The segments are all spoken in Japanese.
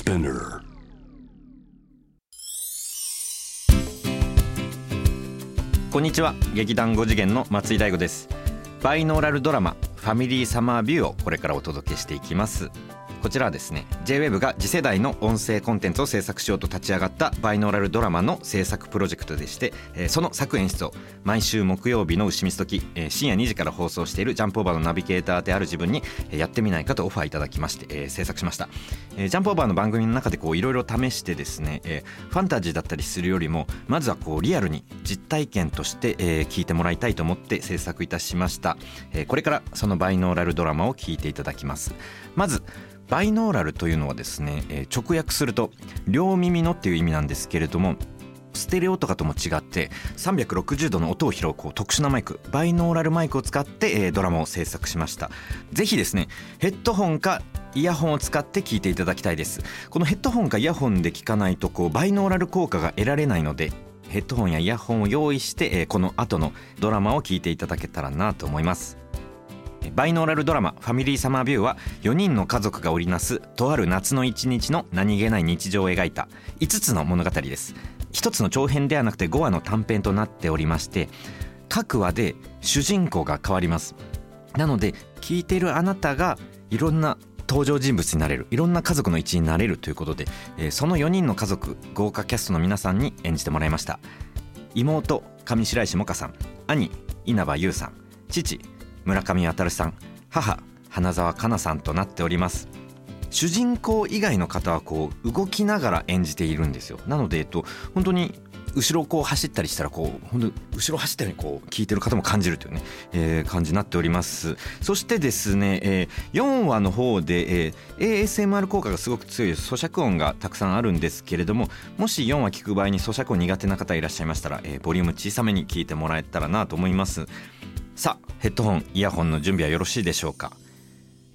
Spinner. こんにちは。劇団5次元の松井大吾です。バイノーラルドラマファミリーサマービューをこれからお届けしていきます。こちらはですね JWEB が次世代の音声コンテンツを制作しようと立ち上がったバイノーラルドラマの制作プロジェクトでして、えーその作演出を毎週木曜日の牛見時、えー深夜2時から放送しているジャンプオーバーのナビゲーターである自分にやってみないかとオファーいただきまして、えー制作しました、えージャンプオーバーの番組の中でいろいろ試してですね、えーファンタジーだったりするよりもまずはこうリアルに実体験として、えー聞いてもらいたいと思って制作いたしました、えーこれからそのバイノーラルドラマを聞いていただきます。まずバイノーラルというのはですね、えー直訳すると両耳のっていう意味なんですけれどもステレオとかとも違って360度の音を拾うこう特殊なマイクバイノーラルマイクを使って、えードラマを制作しました。ぜひですねヘッドホンかイヤホンを使って聞いていただきたいです。このヘッドホンかイヤホンで聞かないとこうバイノーラル効果が得られないのでヘッドホンやイヤホンを用意して、えーこの後のドラマを聞いていただけたらなと思います。バイノーラルドラマ「ファミリーサマービュー」は4人の家族が織りなすとある夏の一日の何気ない日常を描いた5つの物語です。一つの長編ではなくて5話の短編となっておりまして各話で主人公が変わります。なので聞いてるあなたがいろんな登場人物になれるいろんな家族の一員になれるということで、その4人の家族豪華キャストの皆さんに演じてもらいました。妹上白石萌歌さん兄稲葉優さん父村上渉さん母花澤香菜さんとなっております。主人公以外の方はこう動きながら演じているんですよ。なのでえっと本当に後ろをこう走ったりしたらこう本当後ろ走ったようにこう聞いてる方も感じるというね、えー感じになっております。そしてですね、えー4話の方で、えー ASMR 効果がすごく強い咀嚼音がたくさんあるんですけれどももし4話聞く場合に咀嚼音苦手な方いらっしゃいましたら、えーボリューム小さめに聞いてもらえたらなと思います。さあヘッドホンイヤホンの準備はよろしいでしょうか？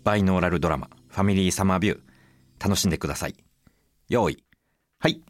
バイノーラルドラマファミリーサマービュー楽しんでください。用意はい。